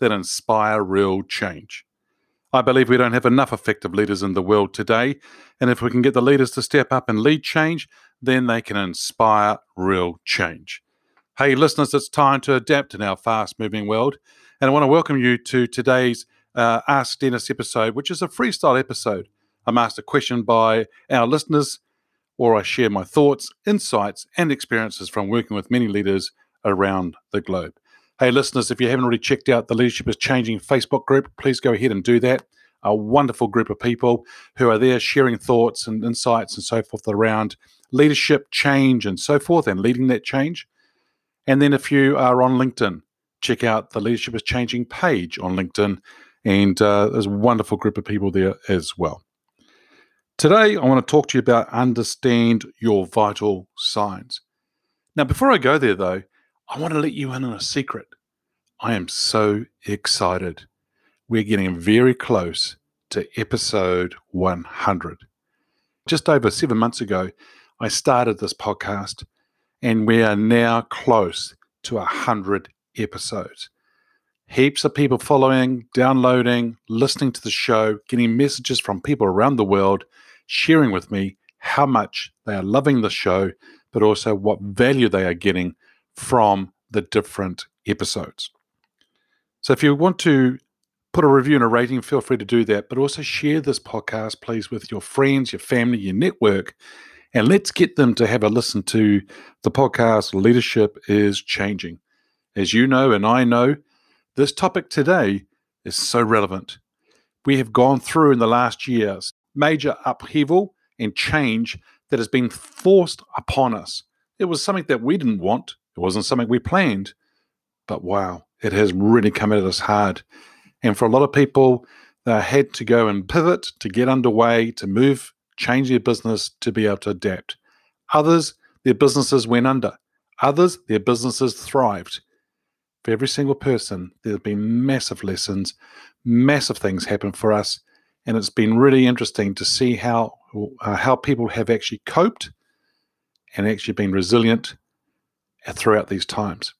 that inspire real change. I believe we don't have enough effective leaders in the world today, and if we can get the leaders to step up and lead change, then they can inspire real change. Hey, listeners, it's time to adapt in our fast-moving world, and I want to welcome you to today's uh, Ask Dennis episode, which is a freestyle episode. I'm asked a question by our listeners, or I share my thoughts, insights, and experiences from working with many leaders around the globe. Hey, listeners, if you haven't already checked out the Leadership is Changing Facebook group, please go ahead and do that. A wonderful group of people who are there sharing thoughts and insights and so forth around leadership, change, and so forth, and leading that change. And then if you are on LinkedIn, check out the Leadership is Changing page on LinkedIn. And uh, there's a wonderful group of people there as well. Today, I want to talk to you about understand your vital signs. Now, before I go there, though, I want to let you in on a secret. I am so excited. We're getting very close to episode 100. Just over seven months ago, I started this podcast, and we are now close to 100 episodes. Heaps of people following, downloading, listening to the show, getting messages from people around the world, sharing with me how much they are loving the show, but also what value they are getting from the different episodes. So if you want to put a review and a rating, feel free to do that. But also share this podcast, please, with your friends, your family, your network, and let's get them to have a listen to the podcast. Leadership is changing. As you know, and I know, this topic today is so relevant. We have gone through in the last years major upheaval and change that has been forced upon us. It was something that we didn't want, it wasn't something we planned, but wow, it has really come at us hard. And for a lot of people, they had to go and pivot to get underway, to move, change their business to be able to adapt. Others, their businesses went under. Others, their businesses thrived. For every single person, there have been massive lessons, massive things happen for us, and it's been really interesting to see how uh, how people have actually coped and actually been resilient throughout these times.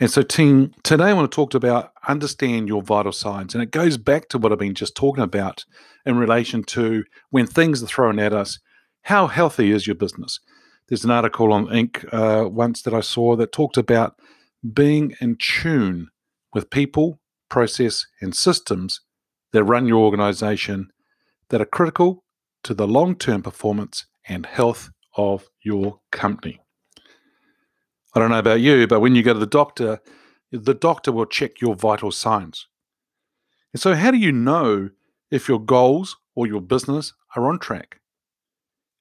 And so, team, today I want to talk about understand your vital signs. And it goes back to what I've been just talking about in relation to when things are thrown at us, how healthy is your business? There's an article on Inc. Uh, once that I saw that talked about being in tune with people, process, and systems that run your organization that are critical to the long term performance and health of your company. I don't know about you, but when you go to the doctor, the doctor will check your vital signs. And so, how do you know if your goals or your business are on track?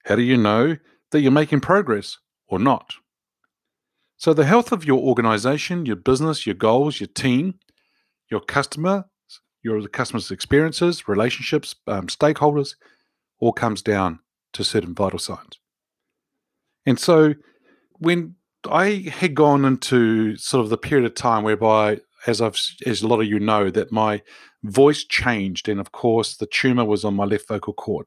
How do you know that you're making progress or not? So, the health of your organization, your business, your goals, your team, your customer, your customer's experiences, relationships, um, stakeholders, all comes down to certain vital signs. And so, when I had gone into sort of the period of time whereby as I've as a lot of you know, that my voice changed, and of course the tumor was on my left vocal cord.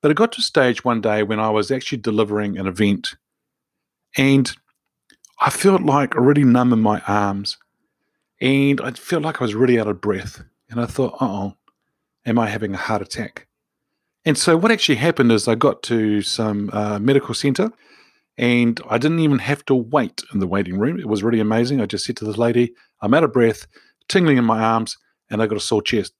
But it got to a stage one day when I was actually delivering an event, and I felt like really numb in my arms, and I felt like I was really out of breath. And I thought, oh, am I having a heart attack? And so what actually happened is I got to some uh, medical center and I didn't even have to wait in the waiting room. It was really amazing. I just said to this lady, I'm out of breath, tingling in my arms, and I got a sore chest.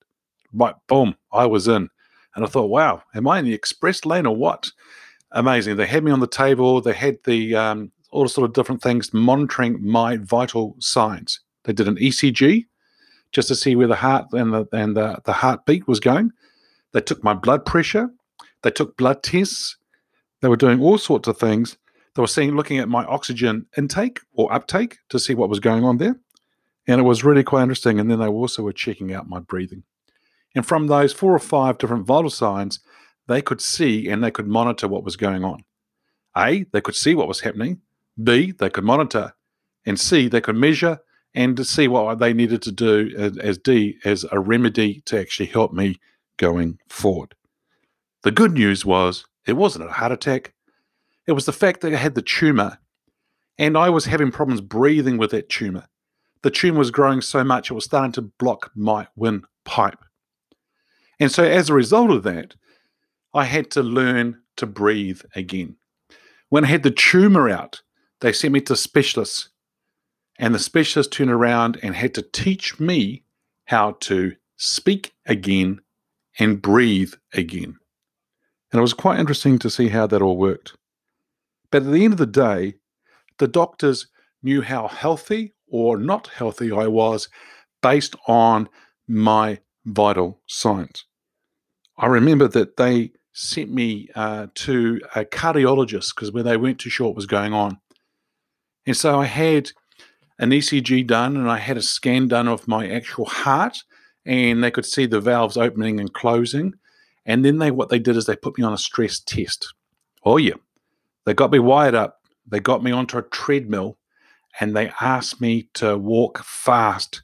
Right, boom, I was in. And I thought, wow, am I in the express lane or what? Amazing. They had me on the table. They had the um, all sort of different things monitoring my vital signs. They did an ECG just to see where the heart and the and the, the heartbeat was going. They took my blood pressure. They took blood tests. They were doing all sorts of things. They were seeing, looking at my oxygen intake or uptake to see what was going on there. And it was really quite interesting. And then they also were checking out my breathing. And from those four or five different vital signs, they could see and they could monitor what was going on. A, they could see what was happening. B, they could monitor. And C, they could measure and to see what they needed to do as, D, as a remedy to actually help me going forward. The good news was it wasn't a heart attack. It was the fact that I had the tumor and I was having problems breathing with that tumor. The tumor was growing so much it was starting to block my windpipe. And so, as a result of that, I had to learn to breathe again. When I had the tumor out, they sent me to specialists, and the specialist turned around and had to teach me how to speak again and breathe again. And it was quite interesting to see how that all worked. But at the end of the day, the doctors knew how healthy or not healthy I was based on my vital signs. I remember that they sent me uh, to a cardiologist because where they weren't too sure what was going on. And so I had an ECG done and I had a scan done of my actual heart and they could see the valves opening and closing. And then they what they did is they put me on a stress test. Oh yeah. They got me wired up. They got me onto a treadmill and they asked me to walk fast,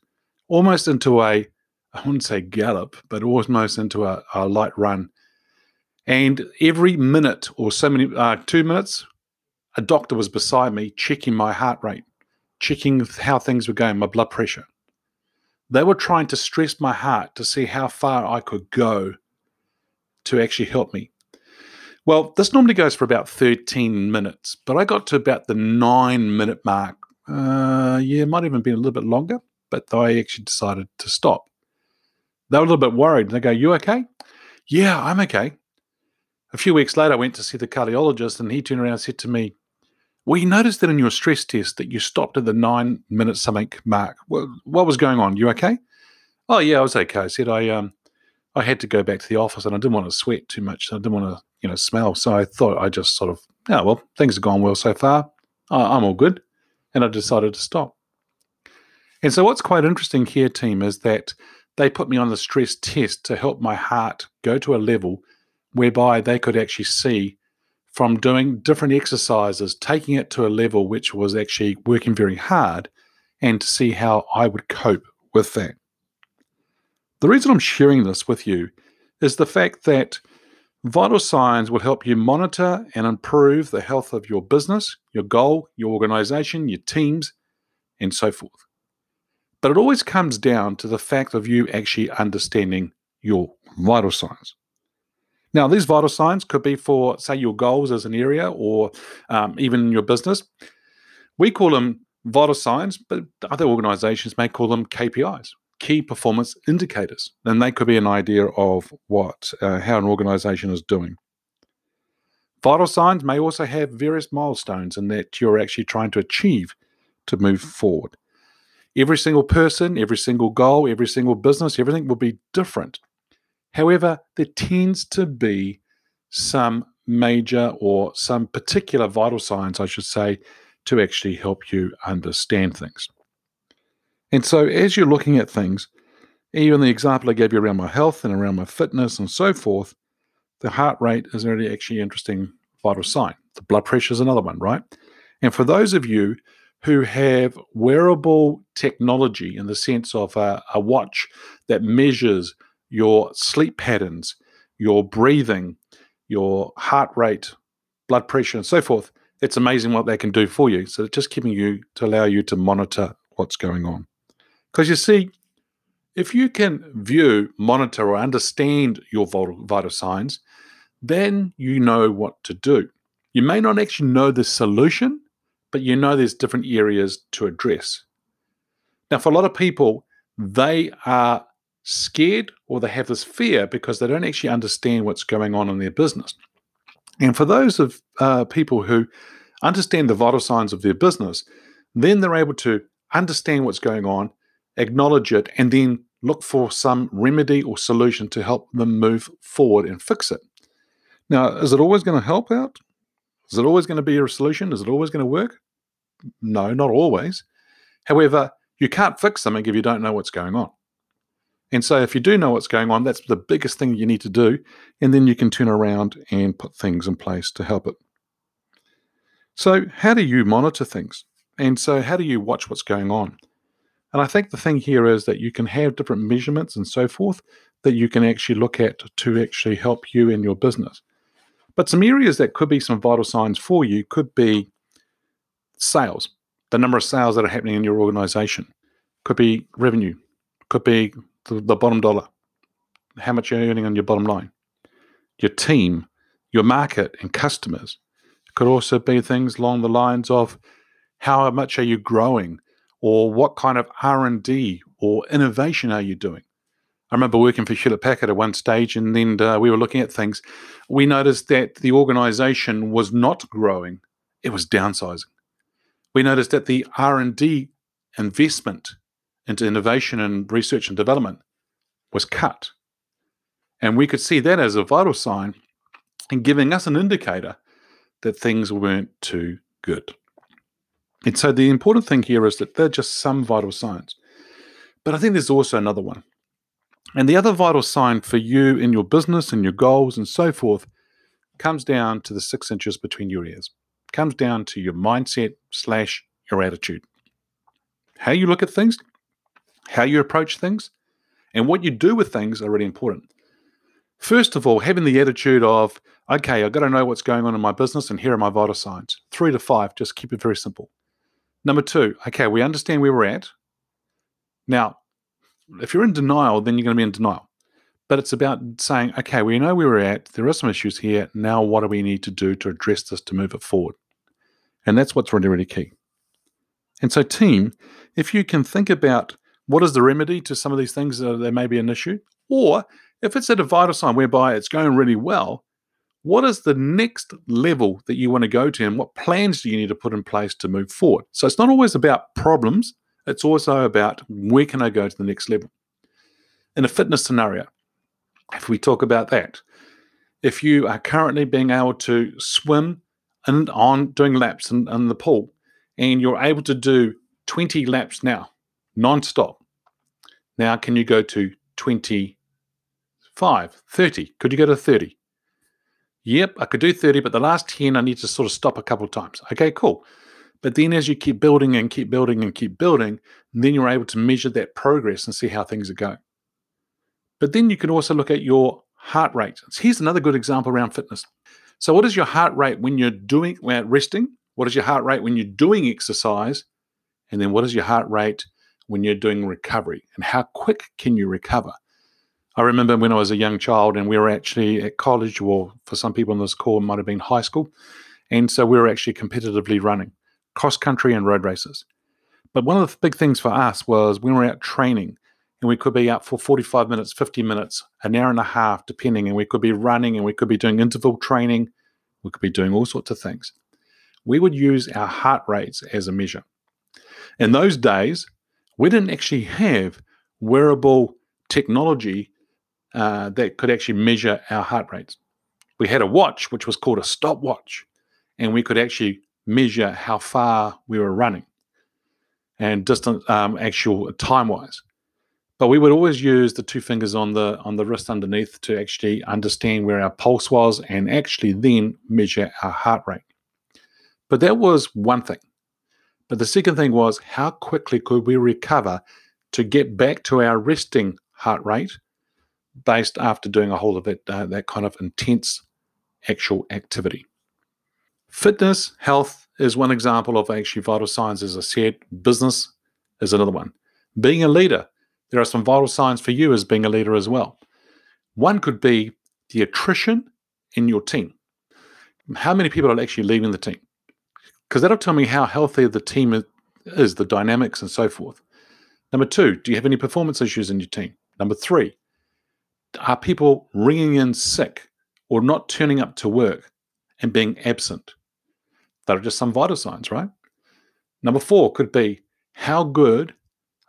almost into a, I wouldn't say gallop, but almost into a, a light run. And every minute or so many, uh, two minutes, a doctor was beside me checking my heart rate, checking how things were going, my blood pressure. They were trying to stress my heart to see how far I could go to actually help me. Well, this normally goes for about 13 minutes, but I got to about the nine minute mark. Uh, yeah, it might even been a little bit longer, but I actually decided to stop. They were a little bit worried. They go, You okay? Yeah, I'm okay. A few weeks later, I went to see the cardiologist, and he turned around and said to me, We noticed that in your stress test that you stopped at the nine minute something mark. What, what was going on? You okay? Oh, yeah, I was okay. I said, I, um, I had to go back to the office and I didn't want to sweat too much. I didn't want to you know smell. So I thought I just sort of, yeah, well, things have gone well so far. I'm all good, and I decided to stop. And so what's quite interesting here, team, is that they put me on the stress test to help my heart go to a level whereby they could actually see from doing different exercises, taking it to a level which was actually working very hard, and to see how I would cope with that. The reason I'm sharing this with you is the fact that Vital signs will help you monitor and improve the health of your business, your goal, your organization, your teams, and so forth. But it always comes down to the fact of you actually understanding your vital signs. Now, these vital signs could be for, say, your goals as an area or um, even your business. We call them vital signs, but other organizations may call them KPIs key performance indicators. And they could be an idea of what uh, how an organization is doing. Vital signs may also have various milestones and that you're actually trying to achieve to move forward. Every single person, every single goal, every single business, everything will be different. However, there tends to be some major or some particular vital signs, I should say, to actually help you understand things. And so, as you're looking at things, even the example I gave you around my health and around my fitness and so forth, the heart rate is really actually interesting vital sign. The blood pressure is another one, right? And for those of you who have wearable technology in the sense of a, a watch that measures your sleep patterns, your breathing, your heart rate, blood pressure, and so forth, it's amazing what they can do for you. So, just keeping you to allow you to monitor what's going on. Because you see, if you can view, monitor, or understand your vital signs, then you know what to do. You may not actually know the solution, but you know there's different areas to address. Now, for a lot of people, they are scared or they have this fear because they don't actually understand what's going on in their business. And for those of uh, people who understand the vital signs of their business, then they're able to understand what's going on, acknowledge it, and then look for some remedy or solution to help them move forward and fix it. Now, is it always going to help out? Is it always going to be a solution? Is it always going to work? No, not always. However, you can't fix something if you don't know what's going on. And so, if you do know what's going on, that's the biggest thing you need to do. And then you can turn around and put things in place to help it. So, how do you monitor things? And so, how do you watch what's going on? And I think the thing here is that you can have different measurements and so forth that you can actually look at to actually help you in your business. But some areas that could be some vital signs for you could be sales, the number of sales that are happening in your organization, could be revenue, could be the, the bottom dollar, how much you're earning on your bottom line, your team, your market, and customers. It could also be things along the lines of how much are you growing, or what kind of R and D or innovation are you doing? I remember working for Hewlett Packard at one stage, and then uh, we were looking at things. We noticed that the organization was not growing; it was downsizing. We noticed that the R and D investment into innovation and research and development was cut, and we could see that as a vital sign and giving us an indicator that things weren't too good. And so the important thing here is that they're just some vital signs. But I think there's also another one. And the other vital sign for you in your business and your goals and so forth comes down to the six inches between your ears. Comes down to your mindset slash your attitude. How you look at things, how you approach things, and what you do with things are really important. First of all, having the attitude of, okay, I've got to know what's going on in my business, and here are my vital signs. Three to five, just keep it very simple. Number two, okay, we understand where we're at. Now, if you're in denial, then you're going to be in denial. But it's about saying, okay, we know where we're at. There are some issues here. Now, what do we need to do to address this to move it forward? And that's what's really, really key. And so, team, if you can think about what is the remedy to some of these things that there may be an issue, or if it's a divider sign whereby it's going really well, what is the next level that you want to go to and what plans do you need to put in place to move forward? So it's not always about problems, it's also about where can I go to the next level. In a fitness scenario, if we talk about that, if you are currently being able to swim and on doing laps in, in the pool, and you're able to do 20 laps now, non-stop. Now, can you go to 25, 30? Could you go to 30? Yep, I could do 30, but the last 10, I need to sort of stop a couple times. Okay, cool. But then as you keep building and keep building and keep building, then you're able to measure that progress and see how things are going. But then you can also look at your heart rate. Here's another good example around fitness. So, what is your heart rate when you're doing when you're resting? What is your heart rate when you're doing exercise? And then what is your heart rate when you're doing recovery? And how quick can you recover? I remember when I was a young child and we were actually at college, or for some people on this call, might have been high school. And so we were actually competitively running cross country and road races. But one of the big things for us was when we were out training, and we could be out for 45 minutes, 50 minutes, an hour and a half, depending, and we could be running and we could be doing interval training, we could be doing all sorts of things. We would use our heart rates as a measure. In those days, we didn't actually have wearable technology uh, that could actually measure our heart rates. We had a watch, which was called a stopwatch, and we could actually measure how far we were running and distance, um, actual time wise. But we would always use the two fingers on the on the wrist underneath to actually understand where our pulse was and actually then measure our heart rate. But that was one thing. But the second thing was how quickly could we recover to get back to our resting heart rate based after doing a whole of it, uh, that kind of intense actual activity. Fitness, health is one example of actually vital signs, as I said. Business is another one. Being a leader, there are some vital signs for you as being a leader as well. One could be the attrition in your team. How many people are actually leaving the team? Because that'll tell me how healthy the team is, the dynamics, and so forth. Number two, do you have any performance issues in your team? Number three, are people ringing in sick or not turning up to work and being absent? That are just some vital signs, right? Number four could be how good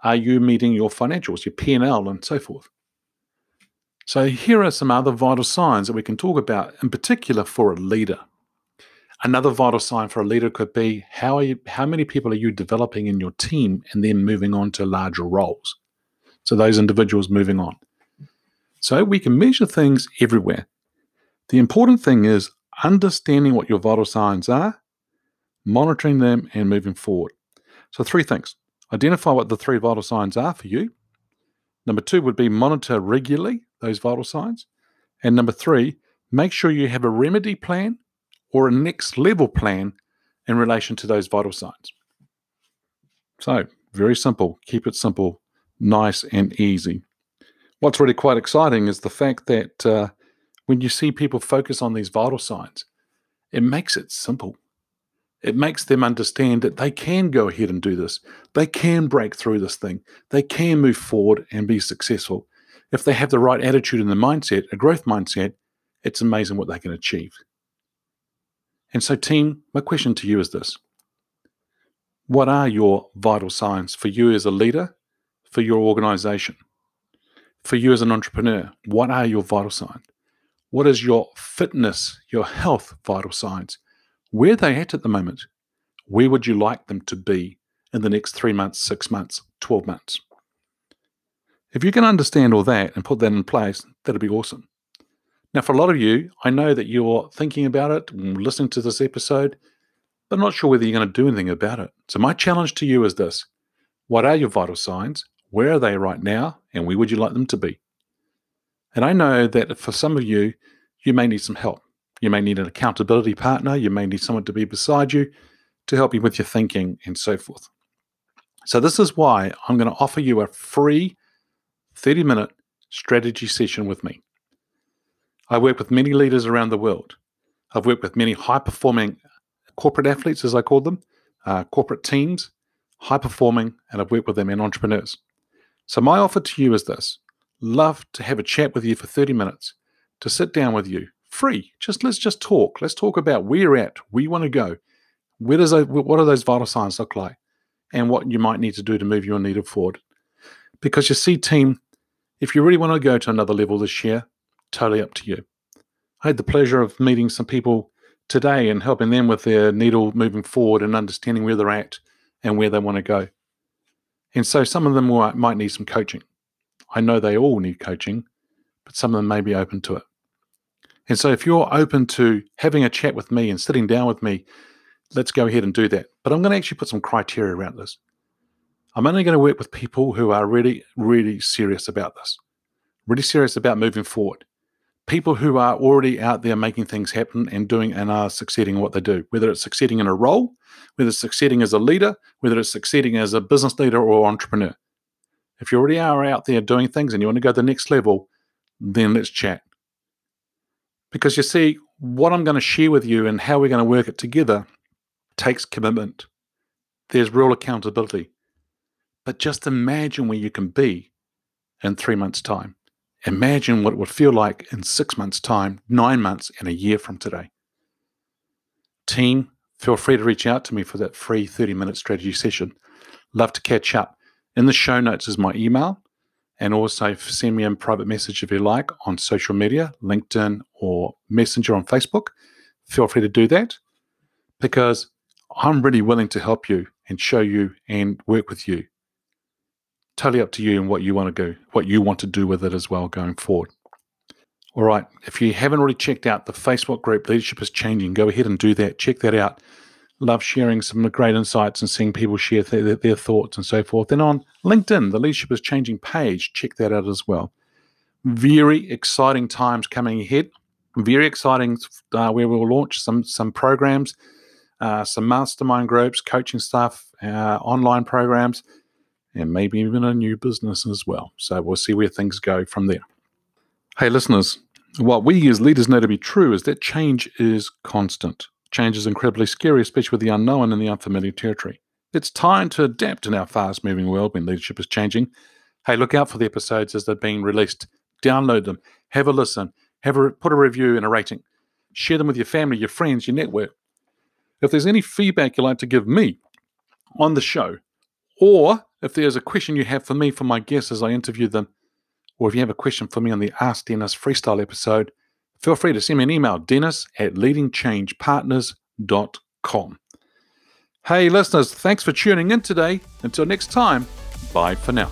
are you meeting your financials, your P&L and so forth? So here are some other vital signs that we can talk about in particular for a leader. Another vital sign for a leader could be how you, how many people are you developing in your team and then moving on to larger roles. So those individuals moving on. So we can measure things everywhere. The important thing is understanding what your vital signs are, monitoring them, and moving forward. So, three things identify what the three vital signs are for you. Number two would be monitor regularly those vital signs. And number three, make sure you have a remedy plan or a next level plan in relation to those vital signs. So, very simple. Keep it simple, nice, and easy. What's really quite exciting is the fact that uh, when you see people focus on these vital signs, it makes it simple. It makes them understand that they can go ahead and do this. They can break through this thing. They can move forward and be successful. If they have the right attitude and the mindset, a growth mindset, it's amazing what they can achieve. And so, team, my question to you is this What are your vital signs for you as a leader, for your organization, for you as an entrepreneur? What are your vital signs? What is your fitness, your health vital signs? Where are they at at the moment? Where would you like them to be in the next three months, six months, 12 months? If you can understand all that and put that in place, that'd be awesome. Now, for a lot of you, I know that you're thinking about it, listening to this episode, but not sure whether you're going to do anything about it. So, my challenge to you is this What are your vital signs? Where are they right now? And where would you like them to be? And I know that for some of you, you may need some help. You may need an accountability partner. You may need someone to be beside you to help you with your thinking and so forth. So, this is why I'm going to offer you a free 30 minute strategy session with me. I work with many leaders around the world. I've worked with many high performing corporate athletes, as I call them, uh, corporate teams, high performing, and I've worked with them in entrepreneurs. So, my offer to you is this love to have a chat with you for 30 minutes, to sit down with you, free. Just let's just talk. Let's talk about where you're at, where you want to go. Where does that, what do those vital signs look like, and what you might need to do to move your needle forward? Because you see, team, if you really want to go to another level this year, totally up to you. I had the pleasure of meeting some people today and helping them with their needle moving forward and understanding where they're at and where they want to go. And so some of them might need some coaching. I know they all need coaching, but some of them may be open to it. And so if you're open to having a chat with me and sitting down with me, let's go ahead and do that. But I'm going to actually put some criteria around this. I'm only going to work with people who are really, really serious about this, really serious about moving forward. People who are already out there making things happen and doing and are succeeding in what they do, whether it's succeeding in a role, whether it's succeeding as a leader, whether it's succeeding as a business leader or entrepreneur. If you already are out there doing things and you want to go to the next level, then let's chat. Because you see, what I'm going to share with you and how we're going to work it together takes commitment. There's real accountability. But just imagine where you can be in three months' time. Imagine what it would feel like in six months' time, nine months, and a year from today. Team, feel free to reach out to me for that free 30 minute strategy session. Love to catch up. In the show notes is my email, and also send me a private message if you like on social media, LinkedIn or Messenger on Facebook. Feel free to do that because I'm really willing to help you and show you and work with you. Totally up to you and what you want to do, what you want to do with it as well going forward. All right. If you haven't already checked out the Facebook group, Leadership is Changing, go ahead and do that. Check that out love sharing some great insights and seeing people share th- their, thoughts and so forth. Then on LinkedIn, the Leadership is Changing page, check that out as well. Very exciting times coming ahead. Very exciting uh, where we'll launch some some programs, uh, some mastermind groups, coaching stuff, uh, online programs, and maybe even a new business as well. So we'll see where things go from there. Hey, listeners, what we as leaders know to be true is that change is constant. Change is incredibly scary, especially with the unknown and the unfamiliar territory. It's time to adapt in our fast moving world when leadership is changing. Hey, look out for the episodes as they're being released. Download them, have a listen, have a, put a review and a rating. Share them with your family, your friends, your network. If there's any feedback you'd like to give me on the show, or if there's a question you have for me for my guests as I interview them, or if you have a question for me on the Ask Dennis Freestyle episode, feel free to send me an email, dennis at leadingchangepartners.com. Hey, listeners, thanks for tuning in today. Until next time, bye for now.